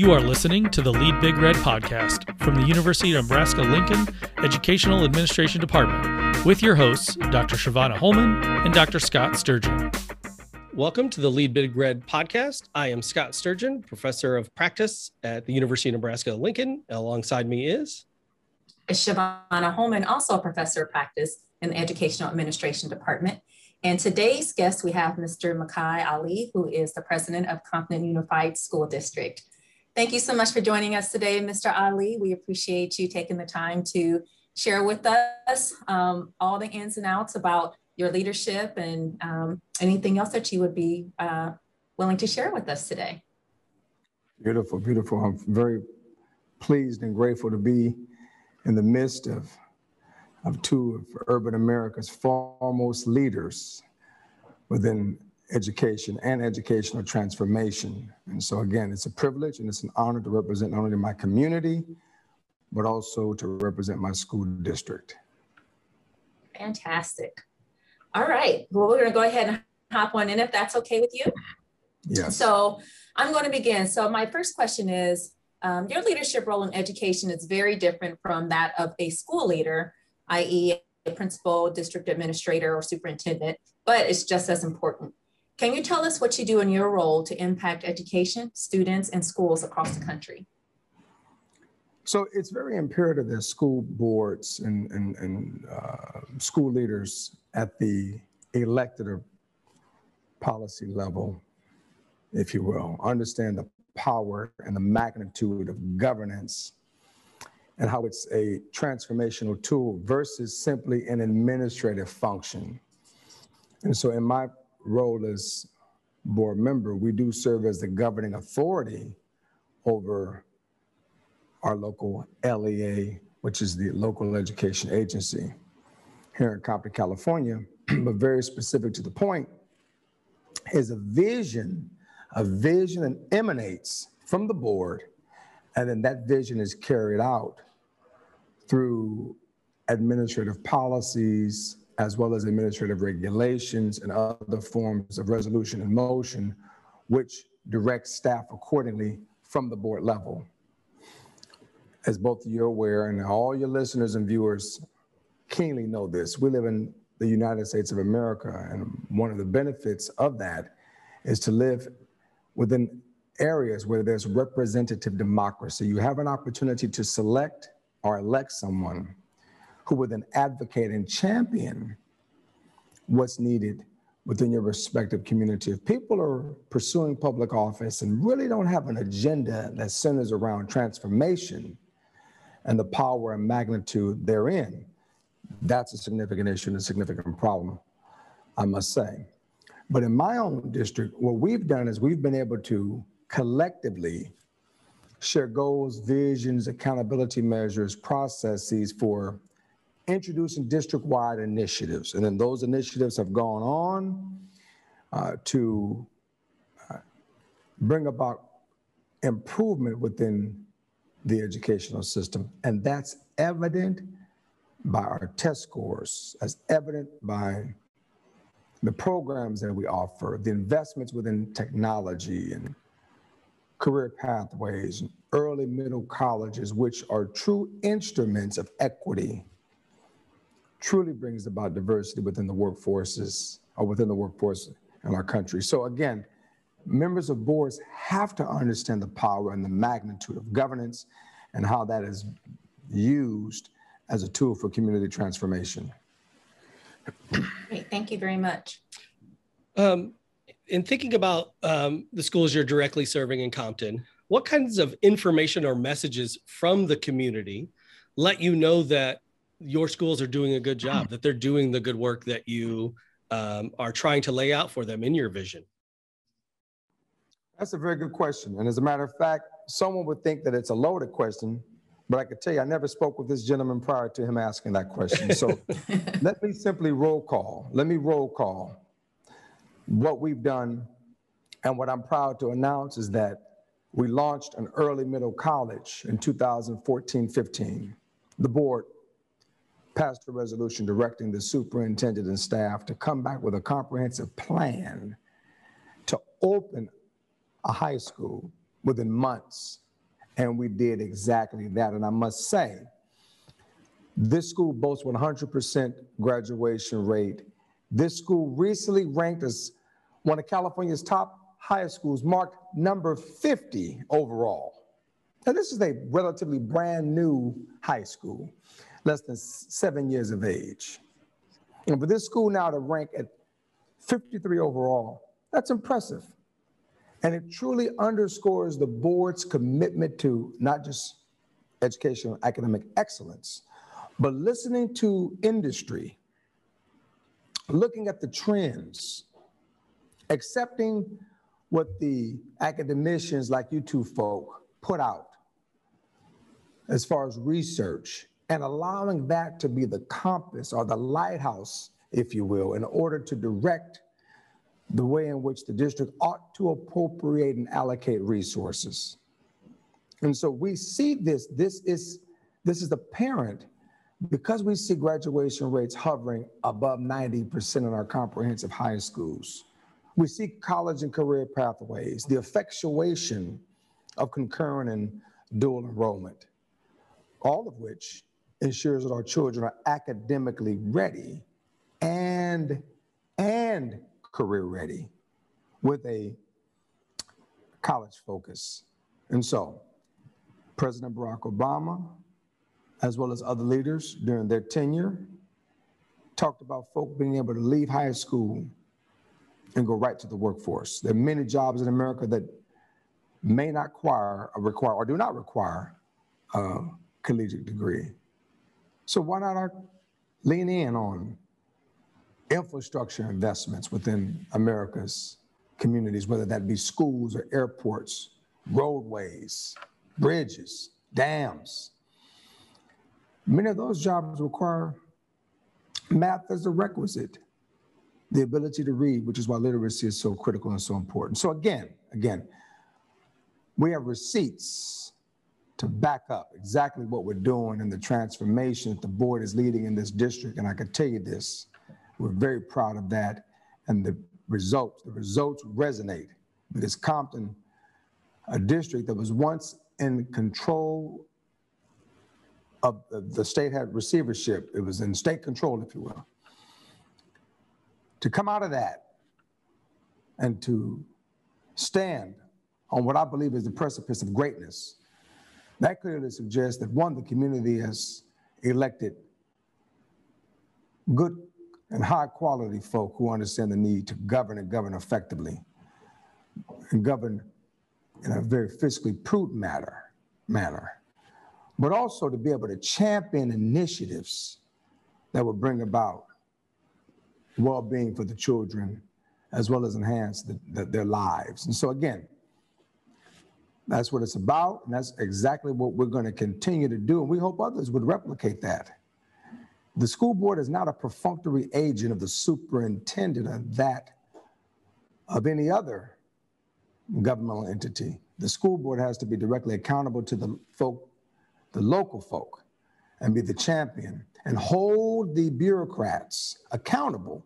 You are listening to the Lead Big Red podcast from the University of Nebraska Lincoln Educational Administration Department with your hosts, Dr. Shavana Holman and Dr. Scott Sturgeon. Welcome to the Lead Big Red podcast. I am Scott Sturgeon, professor of practice at the University of Nebraska Lincoln. Alongside me is Shavana Holman, also a professor of practice in the Educational Administration Department. And today's guest, we have Mr. Micah Ali, who is the president of Compton Unified School District. Thank you so much for joining us today, Mr. Ali. We appreciate you taking the time to share with us um, all the ins and outs about your leadership and um, anything else that you would be uh, willing to share with us today. Beautiful, beautiful. I'm very pleased and grateful to be in the midst of of two of urban America's foremost leaders within education and educational transformation. And so again, it's a privilege and it's an honor to represent not only my community, but also to represent my school district. Fantastic. All right, well, we're gonna go ahead and hop on in if that's okay with you. Yes. So I'm going to begin. So my first question is, um, your leadership role in education is very different from that of a school leader i.e. a principal, district administrator, or superintendent, but it's just as important. Can you tell us what you do in your role to impact education, students, and schools across the country? So it's very imperative that school boards and, and, and uh, school leaders at the elected or policy level, if you will, understand the power and the magnitude of governance and how it's a transformational tool versus simply an administrative function. And so, in my role as board member, we do serve as the governing authority over our local LEA, which is the local education agency here in Compton, California. but very specific to the point, is a vision, a vision that emanates from the board, and then that vision is carried out through administrative policies as well as administrative regulations and other forms of resolution and motion, which direct staff accordingly from the board level. As both of you are aware, and all your listeners and viewers keenly know this, we live in the United States of America, and one of the benefits of that is to live within areas where there's representative democracy. You have an opportunity to select or elect someone who would then advocate and champion what's needed within your respective community. If people are pursuing public office and really don't have an agenda that centers around transformation and the power and magnitude therein, that's a significant issue and a significant problem, I must say. But in my own district, what we've done is we've been able to collectively share goals, visions, accountability measures, processes for introducing district-wide initiatives. And then those initiatives have gone on uh, to uh, bring about improvement within the educational system. And that's evident by our test scores, as evident by the programs that we offer, the investments within technology and career pathways, and early middle colleges, which are true instruments of equity, truly brings about diversity within the workforces or within the workforce in our country. So again, members of boards have to understand the power and the magnitude of governance and how that is used as a tool for community transformation. Great, thank you very much. Um, in thinking about um, the schools you're directly serving in Compton, what kinds of information or messages from the community let you know that your schools are doing a good job, that they're doing the good work that you um, are trying to lay out for them in your vision? That's a very good question. And as a matter of fact, someone would think that it's a loaded question, but I could tell you, I never spoke with this gentleman prior to him asking that question. So let me simply roll call. Let me roll call what we've done and what I'm proud to announce is that we launched an early middle college in 2014 15. The board passed a resolution directing the superintendent and staff to come back with a comprehensive plan to open a high school within months And we did exactly that. And I must say, this school boasts 100% graduation rate. This school recently ranked as one of California's top high schools, marked number 50 overall. Now, this is a relatively brand new high school, less than seven years of age. And for this school now to rank at 53 overall, that's impressive. And it truly underscores the board's commitment to not just educational academic excellence, but listening to industry, looking at the trends, accepting what the academicians like you two folk put out as far as research and allowing that to be the compass or the lighthouse, if you will, in order to direct the way in which the district ought to appropriate and allocate resources. And so we see this, this is, this is apparent because we see graduation rates hovering above 90% in our comprehensive high schools. We see college and career pathways, the effectuation of concurrent and dual enrollment, all of which ensures that our children are academically ready and, and career ready with a college focus. And so, President Barack Obama, as well as other leaders during their tenure, talked about folk being able to leave high school and go right to the workforce. There are many jobs in America that may not require, require or do not require a collegiate degree. So why not lean in on infrastructure investments within America's communities, whether that be schools or airports, roadways, bridges, dams. Many of those jobs require math as a requisite, the ability to read, which is why literacy is so critical and so important. So again, again, we have receipts to back up exactly what we're doing and the transformation that the board is leading in this district. And I can tell you this, we're very proud of that. And the results, the results resonate because Compton, a district that was once in control of the state had receivership, it was in state control, if you will. To come out of that and to stand on what I believe is the precipice of greatness, that clearly suggests that one, the community has elected good and high quality folk who understand the need to govern and govern effectively and govern in a very fiscally prudent manner, manner, but also to be able to champion initiatives that will bring about well-being for the children as well as enhance the, the, their lives. And so again, that's what it's about, and that's exactly what we're going to continue to do, and we hope others would replicate that. The school board is not a perfunctory agent of the superintendent of that of any other governmental entity. The school board has to be directly accountable to the folk, the local folk, and be the champion and hold the bureaucrats accountable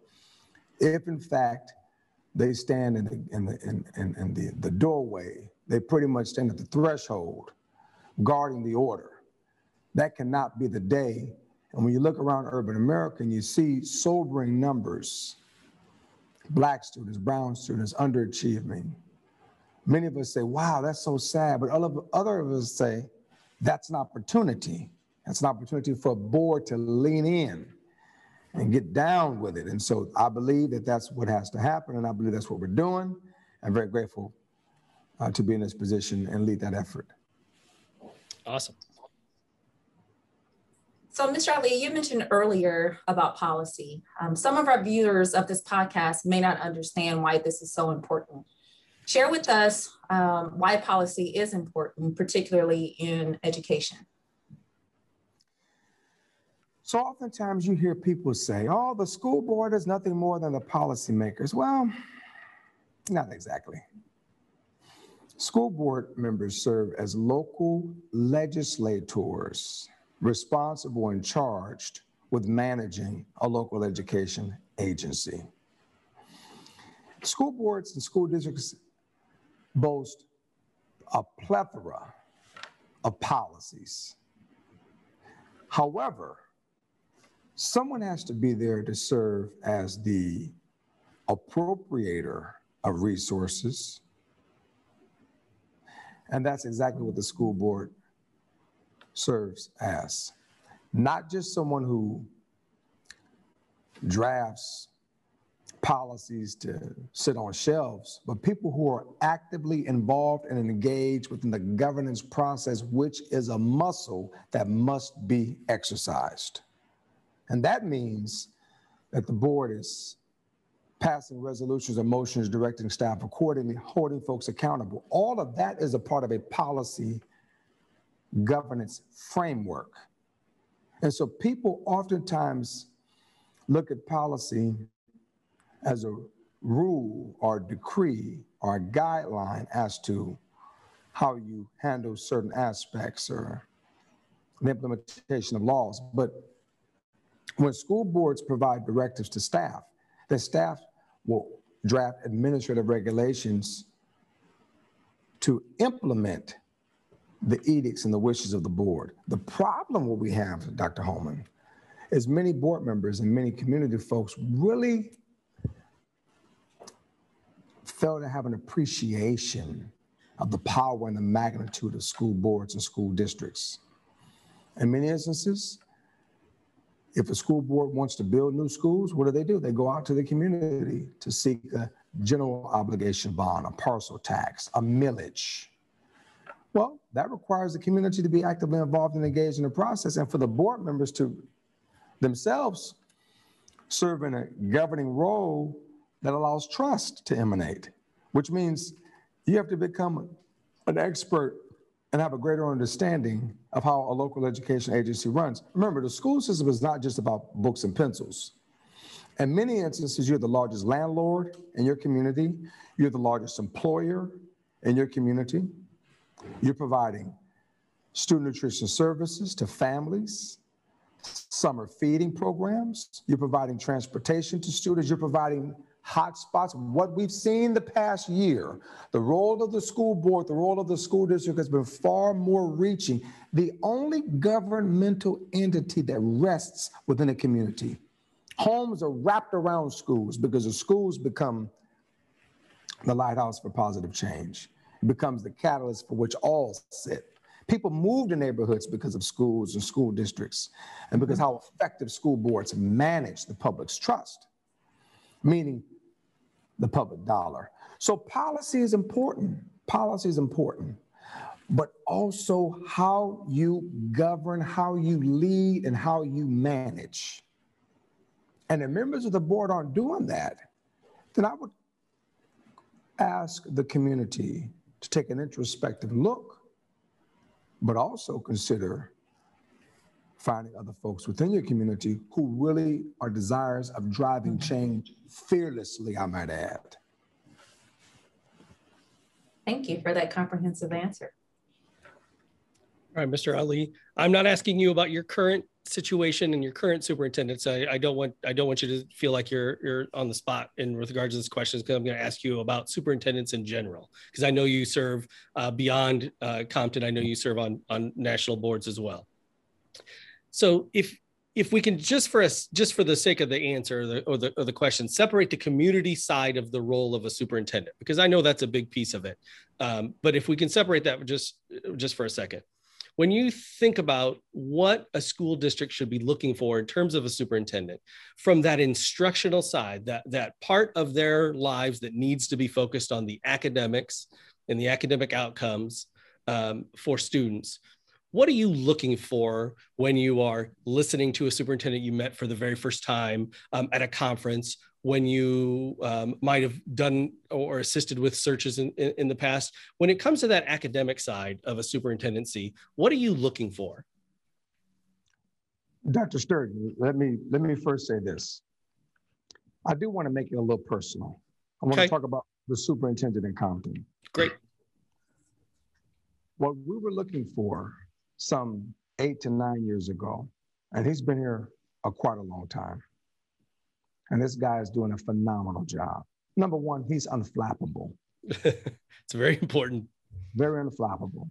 if in fact they stand in the, in the, in, in, in the, the doorway, they pretty much stand at the threshold guarding the order. That cannot be the day and when you look around urban America and you see sobering numbers, black students, brown students underachieving, many of us say, wow, that's so sad. But other, of us say, that's an opportunity. That's an opportunity for a board to lean in and get down with it. And so I believe that that's what has to happen. And I believe that's what we're doing. I'm very grateful uh, to be in this position and lead that effort. Awesome. So, Mr. Ali, you mentioned earlier about policy. Um, some of our viewers of this podcast may not understand why this is so important. Share with us um, why policy is important, particularly in education. So, oftentimes you hear people say, oh, the school board is nothing more than the policymakers. Well, not exactly. School board members serve as local legislators responsible and charged with managing a local education agency. School boards and school districts boast a plethora of policies. However, someone has to be there to serve as the appropriator of resources. And that's exactly what the school board serves as. Not just someone who drafts policies to sit on shelves, but people who are actively involved and engaged within the governance process, which is a muscle that must be exercised. And that means that the board is passing resolutions or motions directing staff accordingly, holding folks accountable. All of that is a part of a policy governance framework. And so people oftentimes look at policy as a rule or decree or guideline as to how you handle certain aspects or the implementation of laws. But when school boards provide directives to staff, the staff will draft administrative regulations to implement the edicts and the wishes of the board. The problem what we have, Dr. Holman, is many board members and many community folks really fail to have an appreciation of the power and the magnitude of school boards and school districts. In many instances, if a school board wants to build new schools, what do they do? They go out to the community to seek a general obligation bond, a parcel tax, a millage. Well, that requires the community to be actively involved and engaged in the process and for the board members to themselves serve in a governing role that allows trust to emanate, which means you have to become an expert and have a greater understanding of how a local education agency runs. Remember, the school system is not just about books and pencils. In many instances, you're the largest landlord in your community, you're the largest employer in your community, you're providing student nutrition services to families, summer feeding programs, you're providing transportation to students, you're providing hotspots. What we've seen the past year, the role of the school board, the role of the school district has been far more reaching. The only governmental entity that rests within a community. Homes are wrapped around schools because the schools become the lighthouse for positive change. It becomes the catalyst for which all sit. People move to neighborhoods because of schools and school districts and because how effective school boards manage the public's trust. Meaning the public dollar. So policy is important. Policy is important. But also how you govern, how you lead, and how you manage. And if members of the board aren't doing that, then I would ask the community to take an introspective look, but also consider finding other folks within your community who really are desires of driving change fearlessly, I might add. Thank you for that comprehensive answer. All right, Mr. Ali, I'm not asking you about your current situation and your current superintendents. I, I, don't want I don't want you to feel like you're you're on the spot in regards to this question because I'm going to ask you about superintendents in general because I know you serve uh, beyond uh, Compton. I know you serve on on national boards as well. So if if we can just for us just for the sake of the answer or the, or the, or the question separate the community side of the role of a superintendent because i know that's a big piece of it. Um, but if we can separate that just just for a second when you think about what a school district should be looking for in terms of a superintendent from that instructional side that that part of their lives that needs to be focused on the academics and the academic outcomes um, for students what are you looking for when you are listening to a superintendent you met for the very first time um, at a conference when you um, might have done or assisted with searches in, in, in, the past? When it comes to that academic side of a superintendency what are you looking for? Dr sturgeon let me let me first say this. I do want to make it a little personal. I want okay. to talk about the superintendent in compton. Great. What we were looking for some eight to nine years ago. And he's been here a quite a long time. And this guy is doing a phenomenal job. Number one, he's unflappable. it's very important. Very unflappable.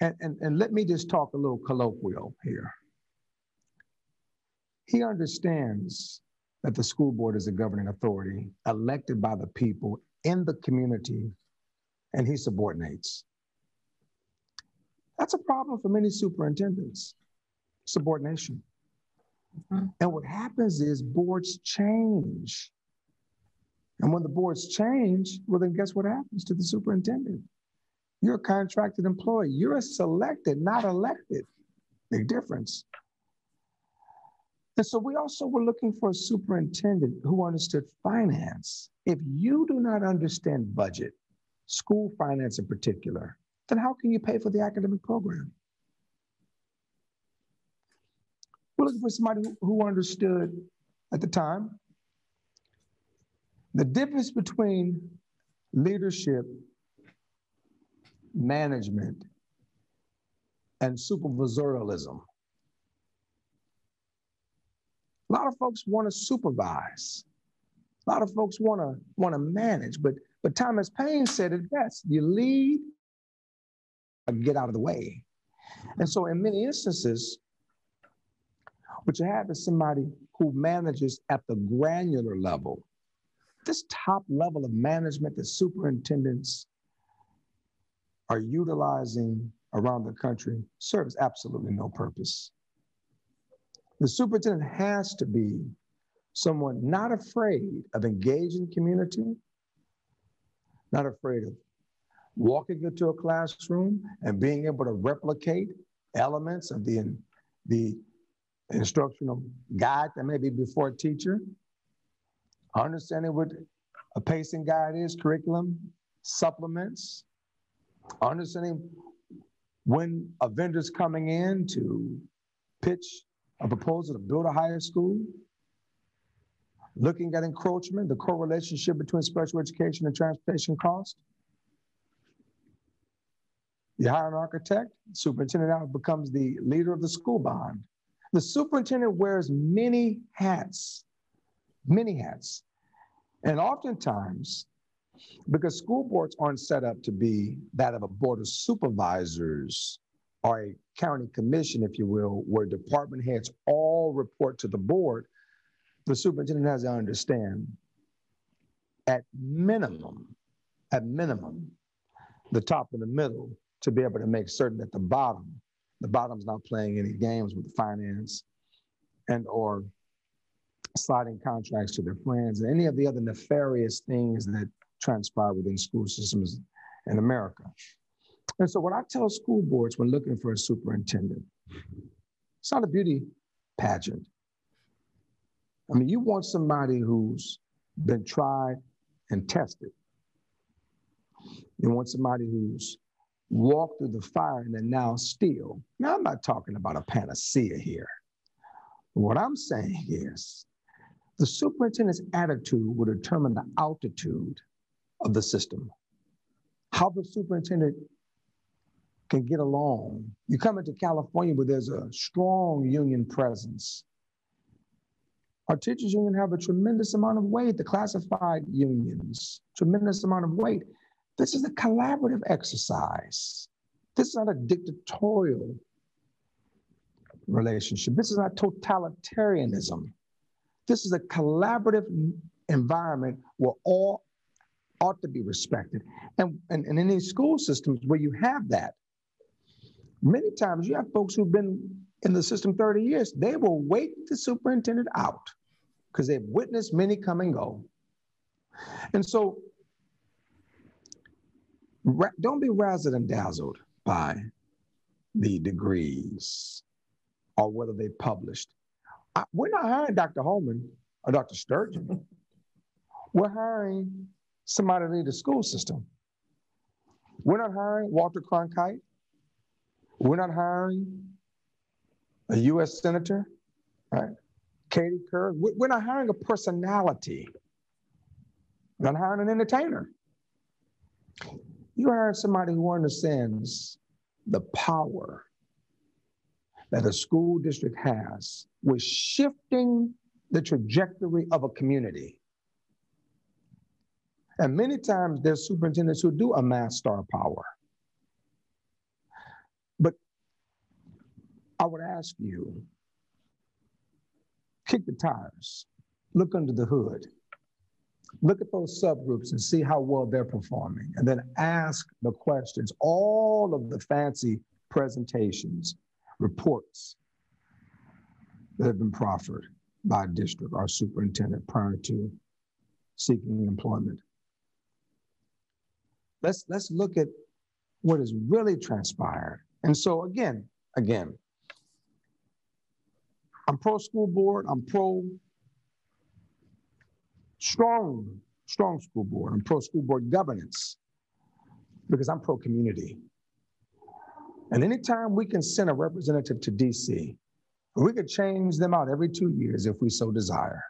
and, and, and let me just talk a little colloquial here. He understands that the school board is a governing authority elected by the people in the community and he subordinates. That's a problem for many superintendents, subordination. Mm-hmm. And what happens is boards change. And when the boards change, well, then guess what happens to the superintendent? You're a contracted employee. You're a selected, not elected. Big difference. And so we also were looking for a superintendent who understood finance. If you do not understand budget, school finance in particular, then how can you pay for the academic program? We're looking for somebody who understood at the time the difference between leadership, management, and supervisorialism. A lot of folks want to supervise. A lot of folks want to want to manage, but but Thomas Paine said it best: you lead, or get out of the way. And so, in many instances, what you have is somebody who manages at the granular level. This top level of management that superintendents are utilizing around the country serves absolutely no purpose. The superintendent has to be someone not afraid of engaging community, not afraid of walking into a classroom and being able to replicate elements of the, the instructional guide that may be before a teacher, understanding what a pacing guide is, curriculum, supplements, understanding when a vendor's coming in to pitch a proposal to build a higher school, looking at encroachment, the correlationship between special education and transportation cost. You hire an architect, superintendent now becomes the leader of the school bond. The superintendent wears many hats, many hats. And oftentimes, because school boards aren't set up to be that of a board of supervisors or a county commission, if you will, where department heads all report to the board, the superintendent has to understand at minimum, at minimum, the top and the middle to be able to make certain that the bottom, the bottom's not playing any games with finance and or sliding contracts to their friends and any of the other nefarious things that transpire within school systems in America. And so what I tell school boards when looking for a superintendent, it's not a beauty pageant. I mean, you want somebody who's been tried and tested. You want somebody who's walked through the fire and then now still. Now, I'm not talking about a panacea here. What I'm saying is the superintendent's attitude will determine the altitude of the system. How the superintendent can get along. You come into California where there's a strong union presence. Our teachers union have a tremendous amount of weight, the classified unions, tremendous amount of weight. This is a collaborative exercise. This is not a dictatorial relationship. This is not totalitarianism. This is a collaborative environment where all ought to be respected. And, and, and in these school systems where you have that, many times you have folks who've been in the system 30 years, they will wait the superintendent out because they've witnessed many come and go. And so don't be razzled and dazzled by the degrees or whether they published. I, we're not hiring Dr. Holman or Dr. Sturgeon. We're hiring somebody to lead the school system. We're not hiring Walter Cronkite. We're not hiring a U.S. senator, right? Katie Couric. We're not hiring a personality. We're not hiring an entertainer. You hire somebody who understands the power that a school district has with shifting the trajectory of a community. And many times there's superintendents who do amass star power. But I would ask you kick the tires, look under the hood, look at those subgroups and see how well they're performing, and then ask the questions. All of the fancy presentations, reports that have been proffered by district or superintendent prior to seeking employment. Let's let's look at what has really transpired. And so again, again, I'm pro school board, I'm pro strong, strong school board, I'm pro school board governance because I'm pro community. And anytime we can send a representative to DC, we could change them out every two years if we so desire.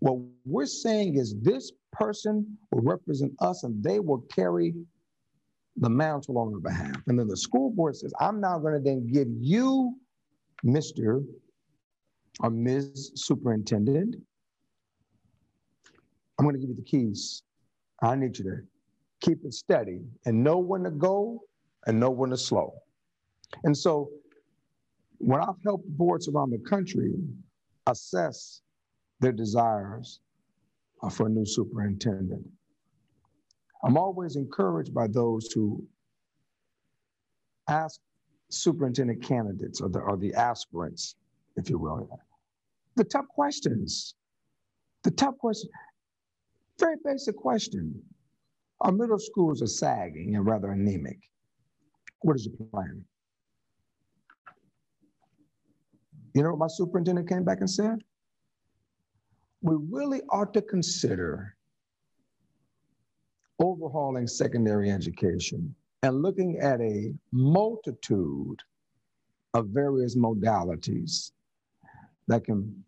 What we're saying is this person will represent us and they will carry the mantle on our behalf. And then the school board says, I'm now going to then give you, Mr. or Ms. Superintendent, I'm going to give you the keys. I need you to keep it steady and know when to go and know when to slow. And so when I've helped boards around the country assess their desires uh, for a new superintendent, I'm always encouraged by those who ask superintendent candidates or the, or the aspirants, if you will, the tough questions. The tough question, very basic question. Our middle schools are sagging and rather anemic. What is your plan? You know what my superintendent came back and said? We really ought to consider overhauling secondary education and looking at a multitude of various modalities that can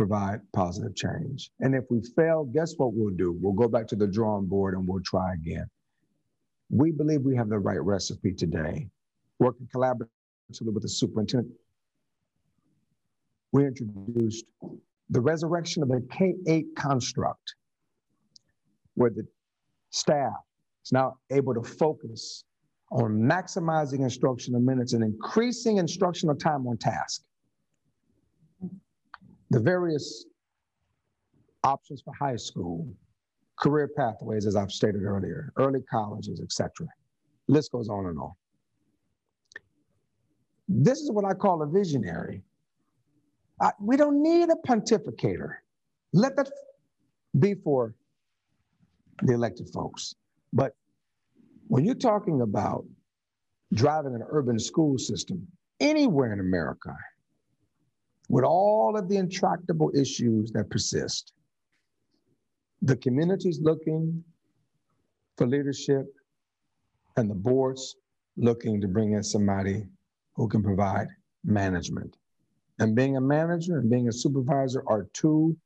provide positive change. And if we fail, guess what we'll do? We'll go back to the drawing board and we'll try again. We believe we have the right recipe today. Working collaboratively with the superintendent, we introduced the resurrection of the K 8 construct, where the staff is now able to focus on maximizing instructional minutes and increasing instructional time on task. The various options for high school, career pathways, as I've stated earlier, early colleges, etc. List goes on and on. This is what I call a visionary. I, we don't need a pontificator. Let that be for the elected folks. But when you're talking about driving an urban school system anywhere in America, with all of the intractable issues that persist, the community's looking for leadership and the boards looking to bring in somebody who can provide management. And being a manager and being a supervisor are two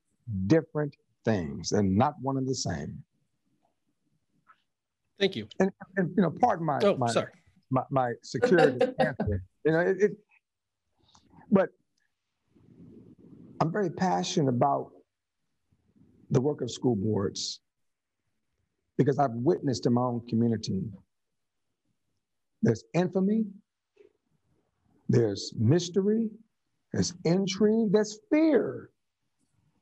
different things and not one and the same. Thank you. And, and you know, pardon my oh, my, sorry. my, my security answer. You know, it, it, but I'm very passionate about the work of school boards because I've witnessed in my own community. There's infamy, there's mystery, there's intrigue, there's fear.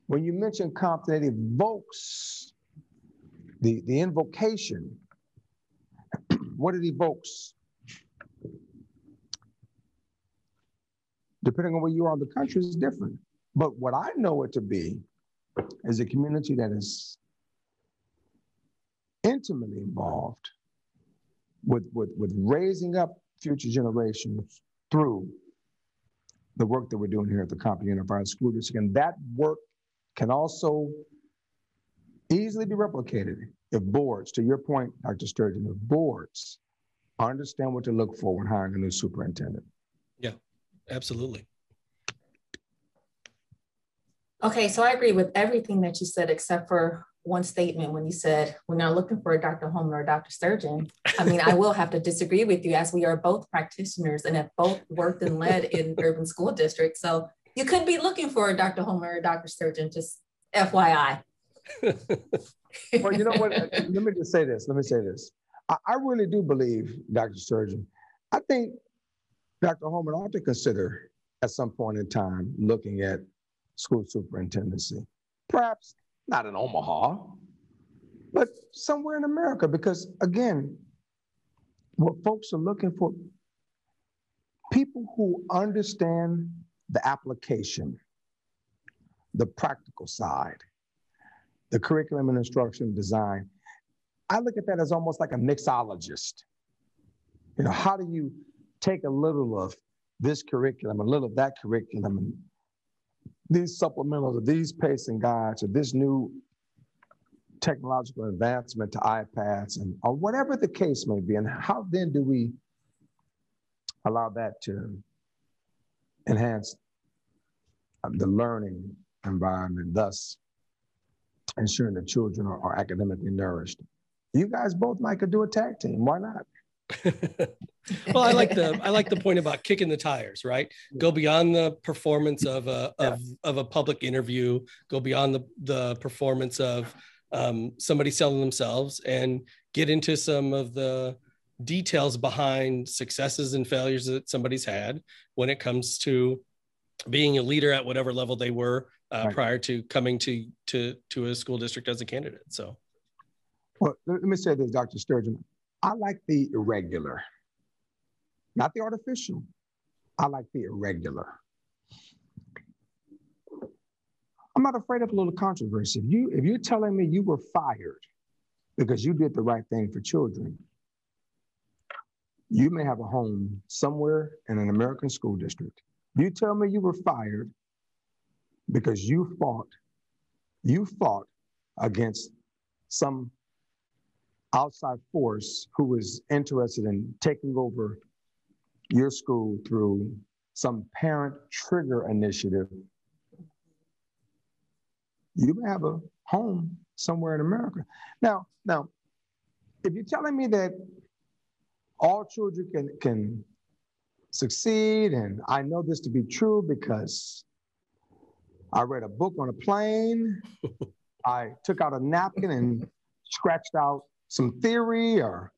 When you mention Compton, it evokes the, the invocation what it evokes. Depending on where you are in the country is different. But what I know it to be is a community that is intimately involved with, with, with raising up future generations through the work that we're doing here at the Compton Unified School District. And that work can also easily be replicated if boards, to your point, Dr. Sturgeon, if boards understand what to look for when hiring a new superintendent. Yeah, absolutely. Okay, so I agree with everything that you said, except for one statement when you said we're not looking for a Dr. Holman or a Dr. Sturgeon. I mean, I will have to disagree with you as we are both practitioners and have both worked and led in urban school districts. So you could be looking for a Dr. Holman or a Dr. Sturgeon, just FYI. well, you know what? Let me just say this. Let me say this. I, I really do believe, Dr. Sturgeon. I think Dr. Holman ought to consider at some point in time looking at school superintendency. Perhaps not in Omaha, but somewhere in America, because again, what folks are looking for, people who understand the application, the practical side, the curriculum and instruction design. I look at that as almost like a mixologist. You know, how do you take a little of this curriculum, a little of that curriculum, and these supplementals or these pacing guides or this new technological advancement to iPads and or whatever the case may be, and how then do we allow that to enhance the learning environment, thus ensuring that children are, are academically nourished. You guys both might could do a tag team. Why not? well, I like the I like the point about kicking the tires, right? Go beyond the performance of a of, of a public interview, go beyond the the performance of um, somebody selling themselves and get into some of the details behind successes and failures that somebody's had when it comes to being a leader at whatever level they were uh, right. prior to coming to to to a school district as a candidate. So, well, let me say this, Dr. Sturgeon. I like the irregular, not the artificial. I like the irregular. I'm not afraid of a little controversy. If you if you're telling me you were fired because you did the right thing for children, you may have a home somewhere in an American school district. You tell me you were fired because you fought, you fought against some outside force who was interested in taking over your school through some parent trigger initiative. You have a home somewhere in America. Now, now, if you're telling me that all children can, can succeed, and I know this to be true because I read a book on a plane. I took out a napkin and scratched out some theory, or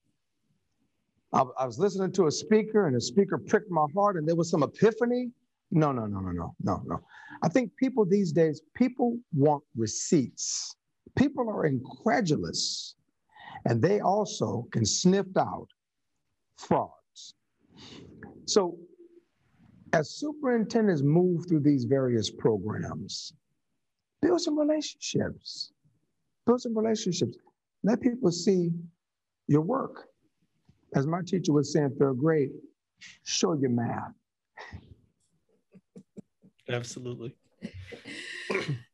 I, I, was listening to a speaker and the speaker pricked my heart and there was some epiphany. No, no, no, no, no, no, no. I think people these days, people want receipts. People are incredulous and they also can sniff out frauds. So as superintendents move through these various programs, build some relationships. Build some relationships. Let people see your work. As my teacher would say in third grade, show your math. Absolutely.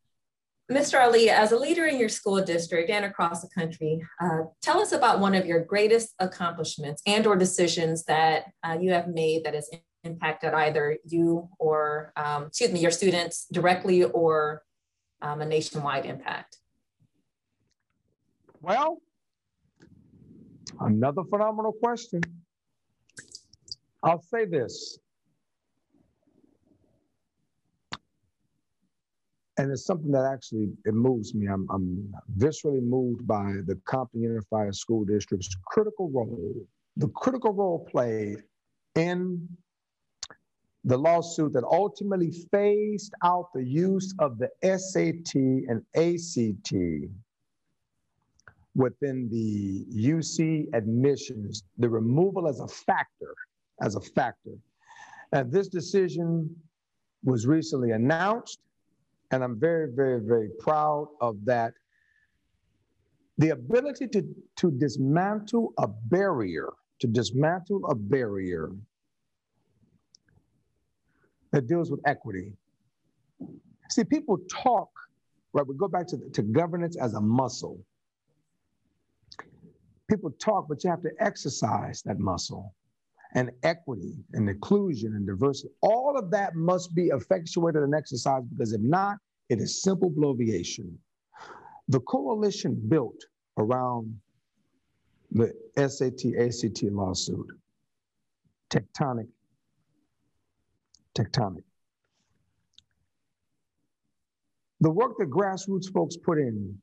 Mr. Ali, as a leader in your school district and across the country, uh, tell us about one of your greatest accomplishments and or decisions that uh, you have made that has impacted either you or, um, excuse me, your students directly or um, a nationwide impact? Well, another phenomenal question. I'll say this. And it's something that actually it moves me. I'm, I'm viscerally moved by the Compton Unified School District's critical role, the critical role played in the lawsuit that ultimately phased out the use of the SAT and ACT within the UC admissions, the removal as a factor, as a factor. And this decision was recently announced, and I'm very, very, very proud of that. The ability to, to dismantle a barrier, to dismantle a barrier that deals with equity. See, people talk, right? We go back to, to governance as a muscle. People talk, but you have to exercise that muscle. And equity and inclusion and diversity, all of that must be effectuated and exercised because if not, it is simple bloviation. The coalition built around the SAT ACT lawsuit, tectonic tectonic. The work that grassroots folks put in,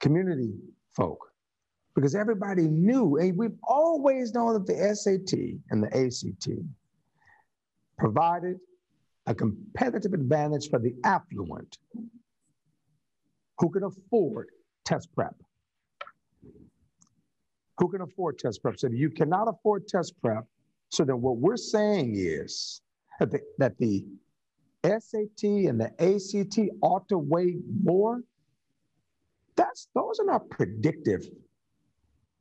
community folk, because everybody knew, and we've always known that the SAT and the ACT provided a competitive advantage for the affluent who can afford test prep. Who can afford test prep? So if you cannot afford test prep, so then what we're saying is that the, that the SAT and the ACT ought to weigh more. That's those are not predictive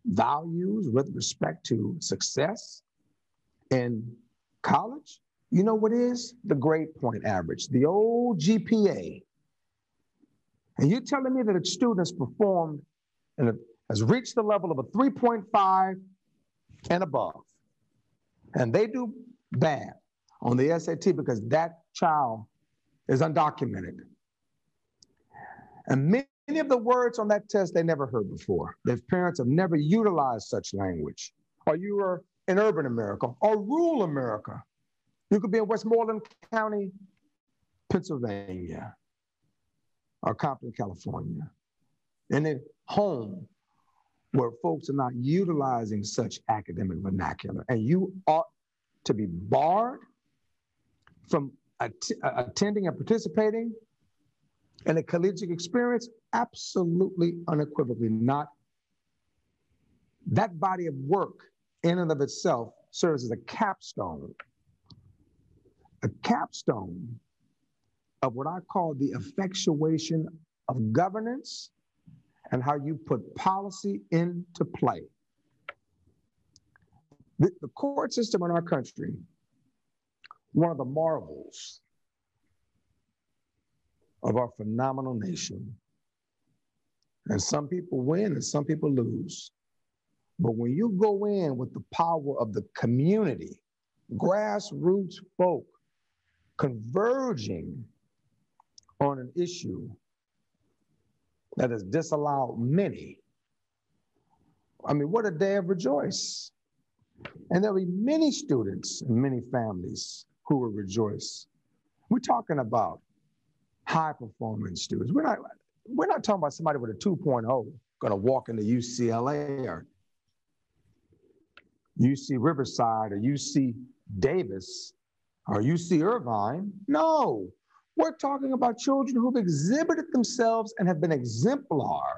values with respect to success in college. You know what is the grade point average, the old GPA. And you're telling me that a student has performed and has reached the level of a 3.5 and above, and they do bad on the SAT because that child is undocumented. And many of the words on that test they never heard before. Their parents have never utilized such language. Or you are in urban America or rural America. You could be in Westmoreland County, Pennsylvania, or Compton, California. And then home where folks are not utilizing such academic vernacular. And you ought to be barred from att attending and participating in a collegiate experience? Absolutely, unequivocally not. That body of work, in and of itself, serves as a capstone, a capstone of what I call the effectuation of governance and how you put policy into play. The, the court system in our country one of the marvels of our phenomenal nation. And some people win and some people lose. But when you go in with the power of the community, grassroots folk converging on an issue that has disallowed many, I mean, what a day of rejoice. And there'll be many students and many families who will rejoice. We're talking about high performance students. We're not, we're not talking about somebody with a 2.0 going to walk into UCLA or UC Riverside or UC Davis or UC Irvine. No, we're talking about children who've exhibited themselves and have been exemplar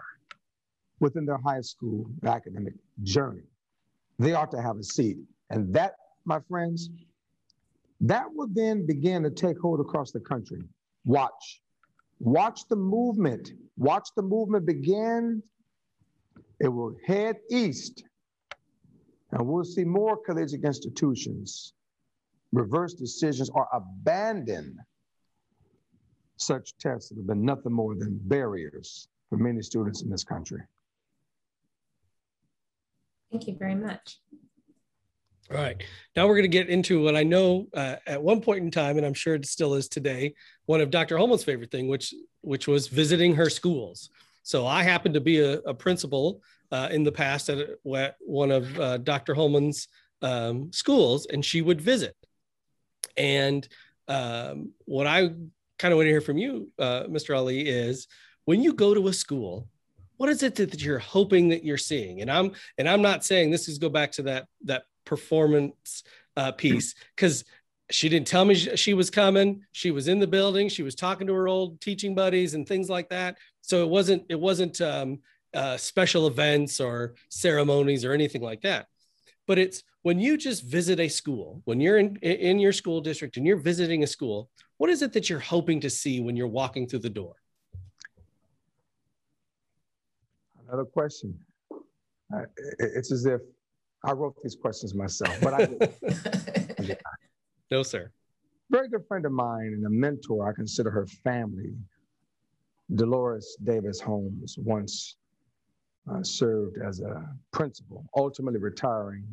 within their high school academic journey. They ought to have a seat. And that, my friends, that will then begin to take hold across the country. Watch. Watch the movement. Watch the movement begin. It will head east. And we'll see more collegiate institutions reverse decisions or abandon such tests that have been nothing more than barriers for many students in this country. Thank you very much. All right. Now we're going to get into what I know uh, at one point in time, and I'm sure it still is today, one of Dr. Holman's favorite thing, which which was visiting her schools. So I happened to be a, a principal uh, in the past at one of uh, Dr. Holman's um, schools, and she would visit. And um, what I kind of want to hear from you, uh, Mr. Ali, is when you go to a school, what is it that you're hoping that you're seeing? And I'm and I'm not saying this is go back to that that performance uh, piece. Because she didn't tell me she was coming. She was in the building. She was talking to her old teaching buddies and things like that. So it wasn't it wasn't um, uh, special events or ceremonies or anything like that. But it's when you just visit a school when you're in in your school district and you're visiting a school what is it that you're hoping to see when you're walking through the door? Another question. Uh, it's as if I wrote these questions myself, but I no, sir. Very good friend of mine and a mentor. I consider her family. Dolores Davis Holmes once uh, served as a principal, ultimately retiring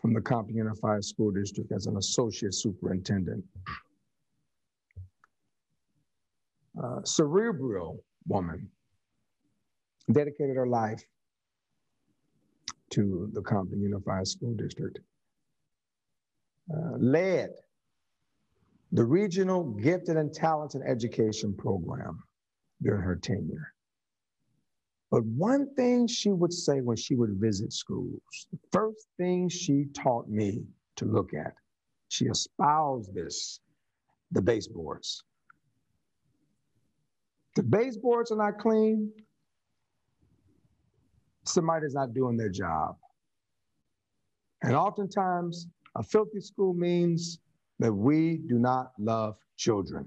from the Compton Unified School District as an associate superintendent. Uh, cerebral woman, dedicated her life to the Compton Unified School District, uh, led the regional gifted and talented education program during her tenure. But one thing she would say when she would visit schools, the first thing she taught me to look at, she espoused this, the baseboards. The baseboards are not clean, somebody's not doing their job. And oftentimes, a filthy school means that we do not love children.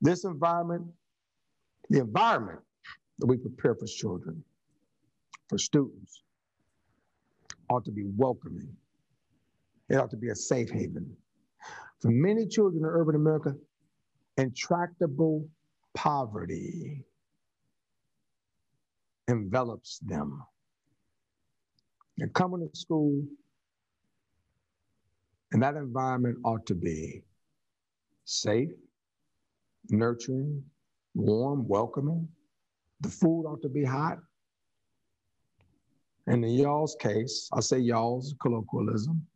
This environment, the environment that we prepare for children, for students, ought to be welcoming. It ought to be a safe haven. For many children in urban America, intractable poverty envelops them. They're coming to school, and that environment ought to be safe, nurturing, warm, welcoming. The food ought to be hot. And in y'all's case, I say y'all's colloquialism.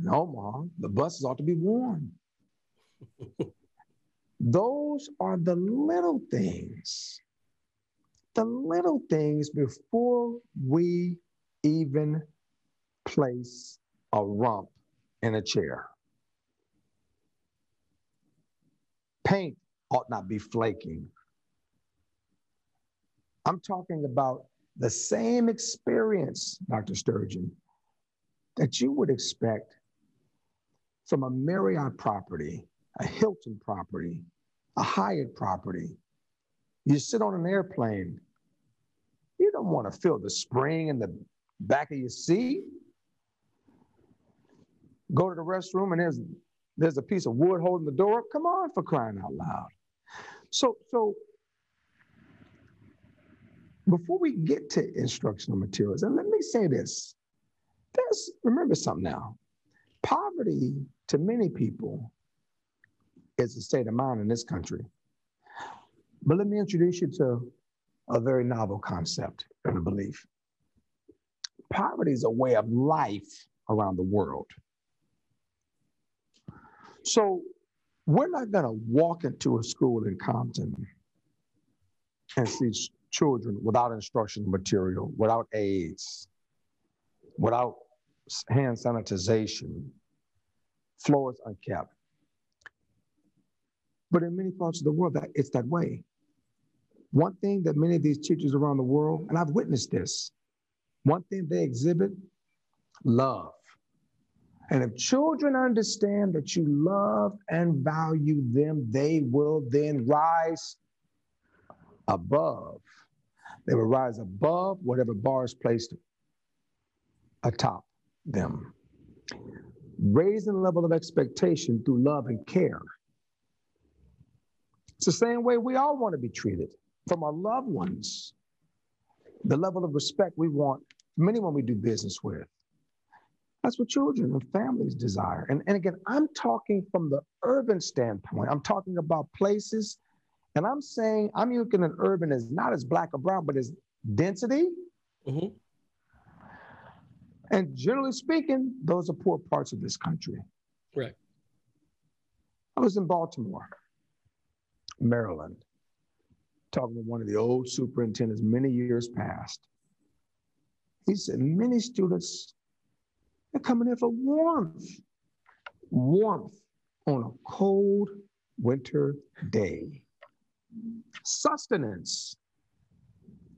In Omaha, the buses ought to be warm. Those are the little things, the little things before we even place a rump in a chair. Paint ought not be flaking. I'm talking about the same experience, Dr. Sturgeon, that you would expect from a Marriott property a Hilton property, a Hyatt property. You sit on an airplane, don't want to feel the spring in the back of your seat. Go to the restroom and there's there's a piece of wood holding the door. Come on, for crying out loud. So so before we get to instructional materials, and let me say this. There's remember something now. Poverty to many people is a state of mind in this country. But let me introduce you to a very novel concept and a belief. Poverty is a way of life around the world. So we're not going to walk into a school in Compton and see children without instructional material, without aids, without hand sanitization, floors unkept. But in many parts of the world, that it's that way. One thing that many of these teachers around the world, and I've witnessed this, one thing they exhibit love. And if children understand that you love and value them, they will then rise above. They will rise above whatever bar is placed atop them. Raising the level of expectation through love and care it's the same way we all want to be treated from our loved ones. The level of respect we want from anyone we do business with. That's what children and families desire. And, and again, I'm talking from the urban standpoint. I'm talking about places, and I'm saying I'm looking at urban as not as black or brown, but as density. Mm-hmm. And generally speaking, those are poor parts of this country. Right. I was in Baltimore Maryland, talking to one of the old superintendents many years past. He said, many students are coming in for warmth, warmth on a cold winter day, sustenance,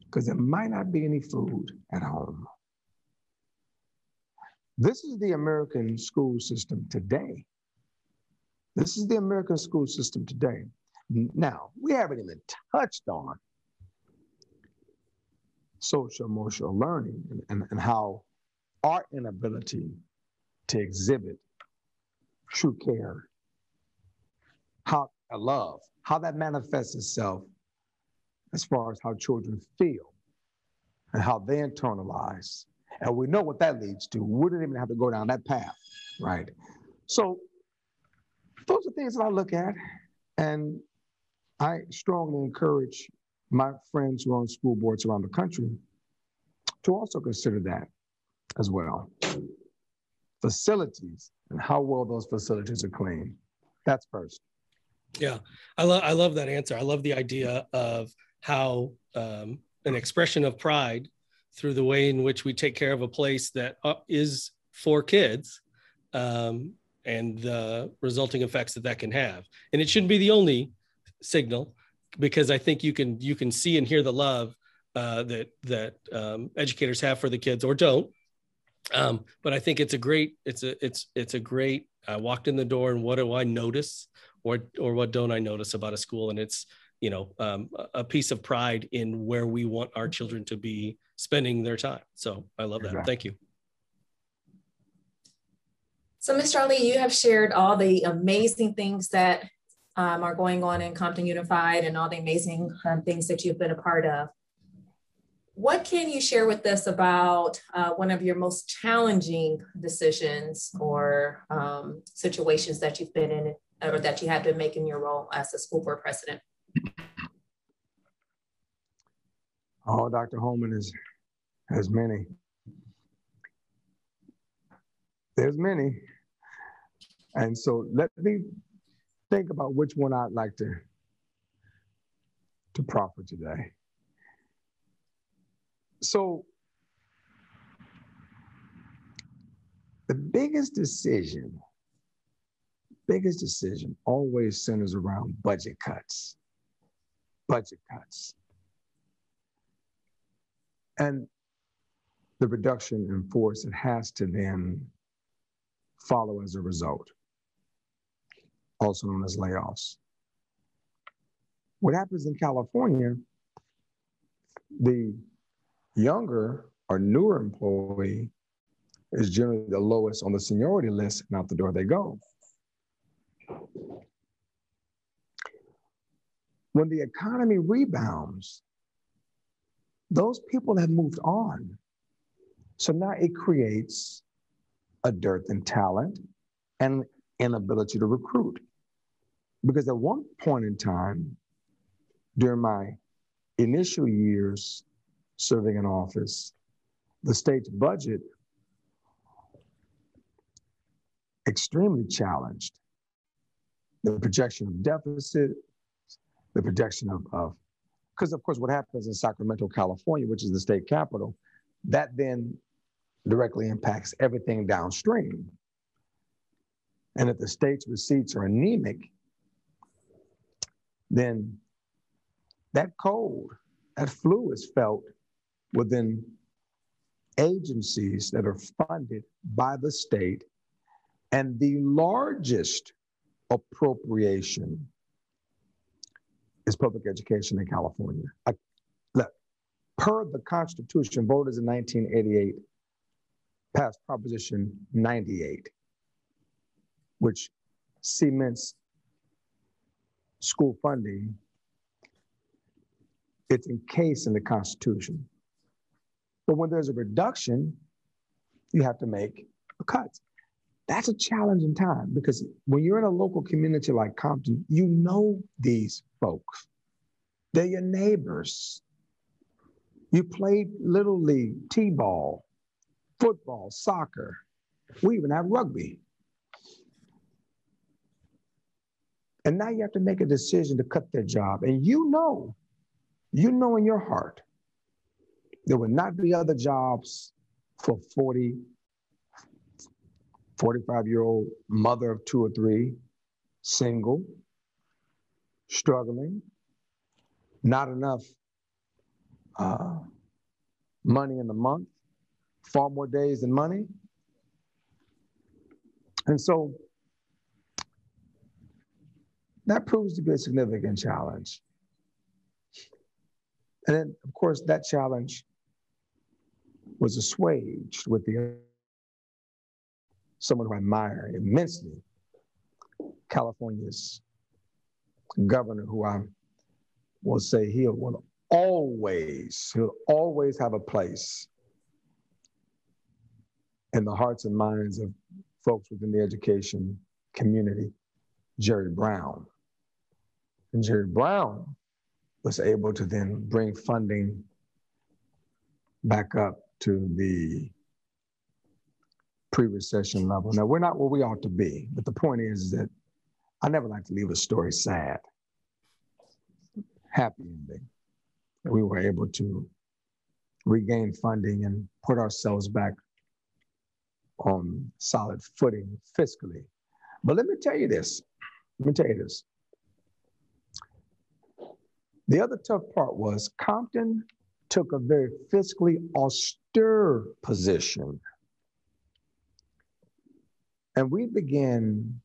because there might not be any food at home. This is the American school system today. This is the American school system today. Now, we haven't even touched on social emotional learning and, and, and how our inability to exhibit true care, how love, how that manifests itself as far as how children feel and how they internalize. And we know what that leads to. We wouldn't even have to go down that path, right? So those are things that I look at and I strongly encourage my friends who are on school boards around the country to also consider that as well. Facilities and how well those facilities are clean. That's first. Yeah, I love I love that answer. I love the idea of how um, an expression of pride through the way in which we take care of a place that uh, for kids um, and the resulting effects that that can have. And it shouldn't be the only signal because I think you can you can see and hear the love uh, that that um, educators have for the kids or don't. Um, but I think it's a great it's a it's it's a great. I walked in the door and what do I notice or or what don't I notice about a school? And it's you know um, a piece of pride in where we want our children to be spending their time. So I love that. Thank you. So, Mr. Ali, you have shared all the amazing things that um, are going on in Compton Unified and all the amazing um, things that you've been a part of. What can you share with us about uh, one of your most challenging decisions or um, situations that you've been in or that you had to make in your role as a school board president? Oh, Dr. Holman is has many. There's many. And so let me think about which one I'd like to, to proffer today. So the biggest decision, biggest decision always centers around budget cuts. Budget cuts. And the reduction in force it has to then follow as a result also known as layoffs. What happens in California, the younger or newer employee is generally the lowest on the seniority list, and out the door they go. When the economy rebounds, those people have moved on. So now it creates a dearth in talent and inability to recruit. Because at one point in time, during my initial years serving in office, the state's budget extremely challenged. The projection of deficit, the projection of, because of, of course what happens in Sacramento, California, which is the state capital, that then directly impacts everything downstream. And if the state's receipts are anemic, then that cold, that flu is felt within agencies that are funded by the state. And the largest appropriation is public education in California. I, look, per the Constitution, voters in 1988 passed Proposition 98, which cements school funding, it's encased in the Constitution. But when there's a reduction, you have to make a cut. That's a challenging time because when you're in a local community like Compton, you know these folks. They're your neighbors. You played little league, t-ball, football, soccer. We even have rugby. And now you have to make a decision to cut their job. And you know, you know in your heart, there will not be other jobs for 40, 45 year old mother of two or three, single, struggling, not enough uh, money in the month, far more days than money. And so that proves to be a significant challenge. And then, of course, that challenge was assuaged with the someone who I admire immensely, California's governor, who I will say he will always, he'll always have a place in the hearts and minds of folks within the education community, Jerry Brown. And Jerry Brown was able to then bring funding back up to the pre-recession level. Now we're not where we ought to be, but the point is that I never like to leave a story sad. Happy ending. We were able to regain funding and put ourselves back on solid footing fiscally. But let me tell you this. Let me tell you this. The other tough part was Compton took a very fiscally austere position. And we began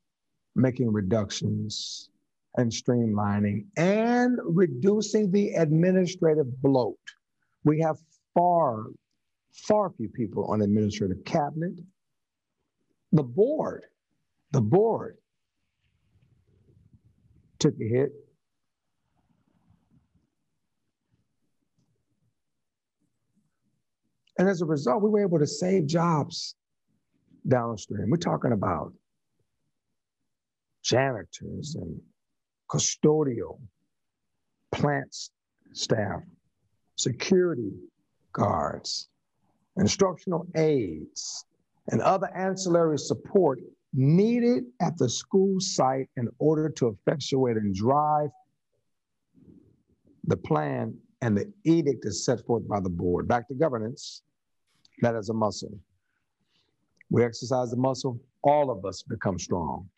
making reductions and streamlining and reducing the administrative bloat. We have far, far few people on administrative cabinet. The board, the board took a hit. And as a result, we were able to save jobs downstream. We're talking about janitors and custodial, plant staff, security guards, instructional aides, and other ancillary support needed at the school site in order to effectuate and drive the plan and the edict is set forth by the board. Back to governance, that is a muscle. We exercise the muscle, all of us become strong.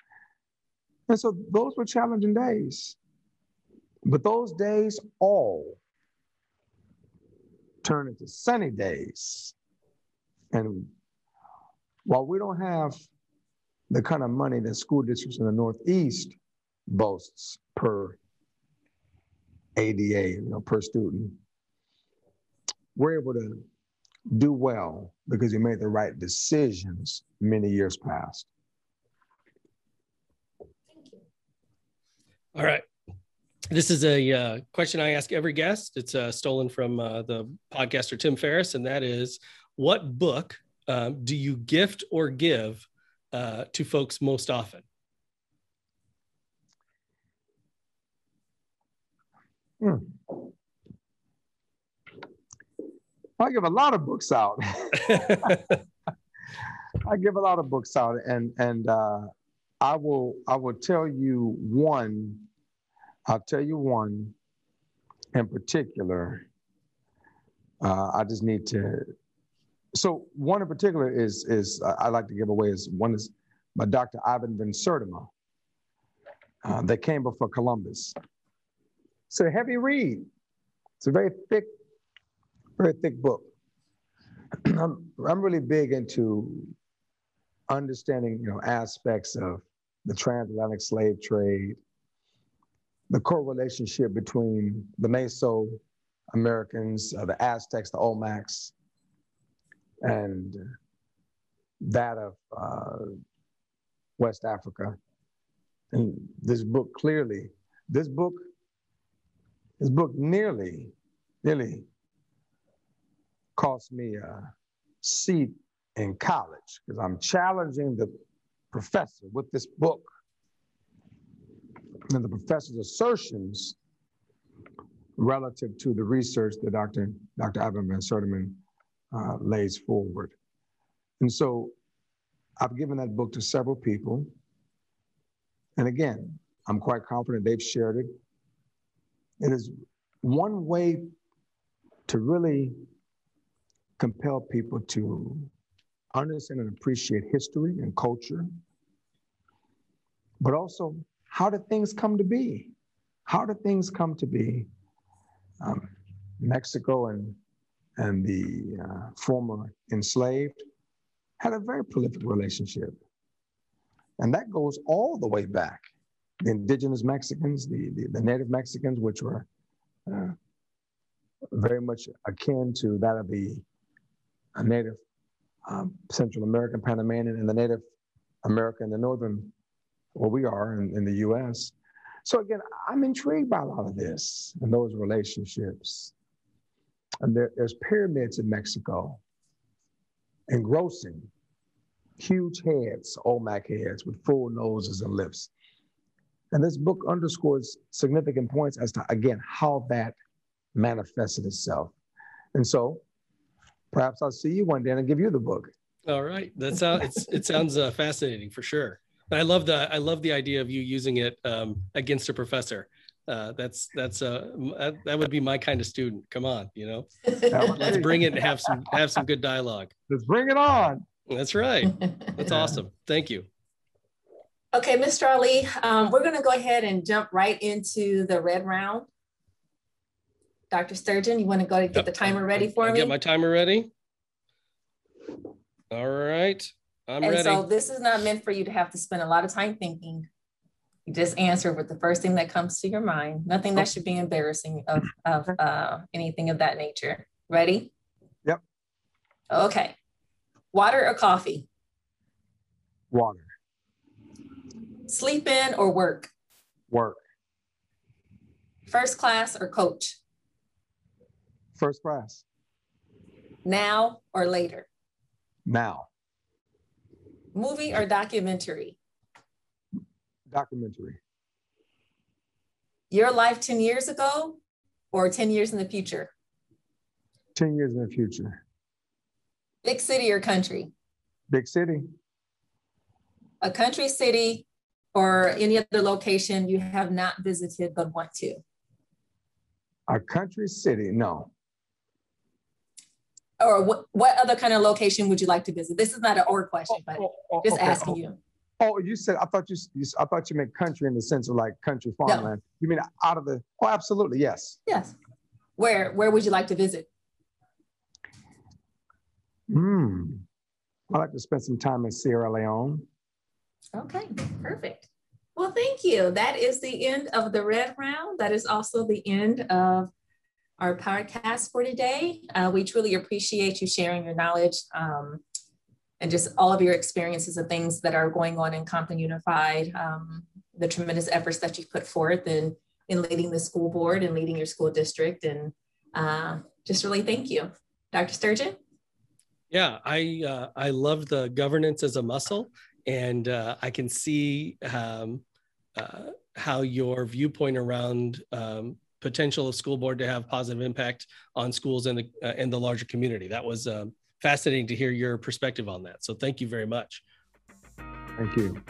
And so those were challenging days. But those days all turn into sunny days. And while we don't have the kind of money that school districts in the Northeast boasts per ADA, you know, per student, we're able to do well because you made the right decisions many years past. Thank you. All right. This is a uh, question I ask every guest. It's uh, stolen from uh, the podcaster Tim Ferriss, and that is what book um, do you gift or give uh, to folks most often? Hmm. I give a lot of books out. I give a lot of books out, and and uh, I will I will tell you one. I'll tell you one in particular. Uh, I just need to. So one in particular is is uh, I like to give away is one is by Dr. Ivan Van Sertima. Uh, that came before Columbus. It's a heavy read. It's a very thick, very thick book. I'm, I'm really big into understanding, you know, aspects of the transatlantic slave trade, the correlationship between the Meso Americans, uh, the Aztecs, the Olmecs, and that of uh, West Africa. And this book clearly, this book, this book nearly, nearly cost me a seat in college because I'm challenging the professor with this book and the professor's assertions relative to the research that Dr. Dr. Ivan Van Sertima uh, lays forward. And so I've given that book to several people. And again, I'm quite confident they've shared it. It is one way to really compel people to understand and appreciate history and culture, but also how did things come to be? How did things come to be? Um, Mexico and, and the uh, former enslaved had a very prolific relationship. And that goes all the way back. The indigenous Mexicans, the, the, the native Mexicans, which were uh, very much akin to that of the native um, Central American, Panamanian, and the Native American, the northern, where we are in, in the US. So again, I'm intrigued by a lot of this and those relationships. And there, there's pyramids in Mexico, engrossing, huge heads, Olmec heads with full noses and lips. And this book underscores significant points as to, again, how that manifested itself. And so perhaps I'll see you one day and I'll give you the book. All right, that sounds it's, it sounds uh, fascinating for sure. I love the I love the idea of you using it um, against a professor. Uh, that's that's uh that, that would be my kind of student. Come on, you know, let's bring it and have some have some good dialogue. Let's bring it on. That's right. That's awesome. Thank you. Okay, Mr. Ali, um, we're going to go ahead and jump right into the red round. Dr. Sturgeon, you want to go to get Yep. the timer ready for I'll me? Get my timer ready. All right, I'm and ready. so this is not meant for you to have to spend a lot of time thinking. You just answer with the first thing that comes to your mind. Nothing that should be embarrassing of, of uh, anything of that nature. Ready? Yep. Okay. Water or coffee? Water, Sleep in or work? work, First class or coach? First class, Now or later? now, Movie or documentary? documentary, Your life 10 years ago or 10 years in the future? 10 years in the future, Big city or country? big city, A country city or any other location you have not visited but want to? a country city, no. Or what, what other kind of location would you like to visit? This is not an or question, but Oh, oh, just okay. asking Oh, you. Oh, you said, I thought you, you, I thought you meant country in the sense of like country farmland. You mean out of the, oh, absolutely, yes. Yes. Where, where would you like to visit? Hmm. I'd like to spend some time in Sierra Leone. Okay, perfect. Well, thank you. That is the end of the red round. That is also the end of our podcast for today. Uh, we truly appreciate you sharing your knowledge um, and just all of your experiences of things that are going on in Compton Unified, um, the tremendous efforts that you've put forth in, in leading the school board and leading your school district. And uh, just really thank you. Dr. Sturgeon? Yeah, I uh, I love the governance as a muscle, and uh, I can see um, uh, how your viewpoint around um, potential of school board to have positive impact on schools and the, uh, and the larger community. That was uh, fascinating to hear your perspective on that. So thank you very much. Thank you.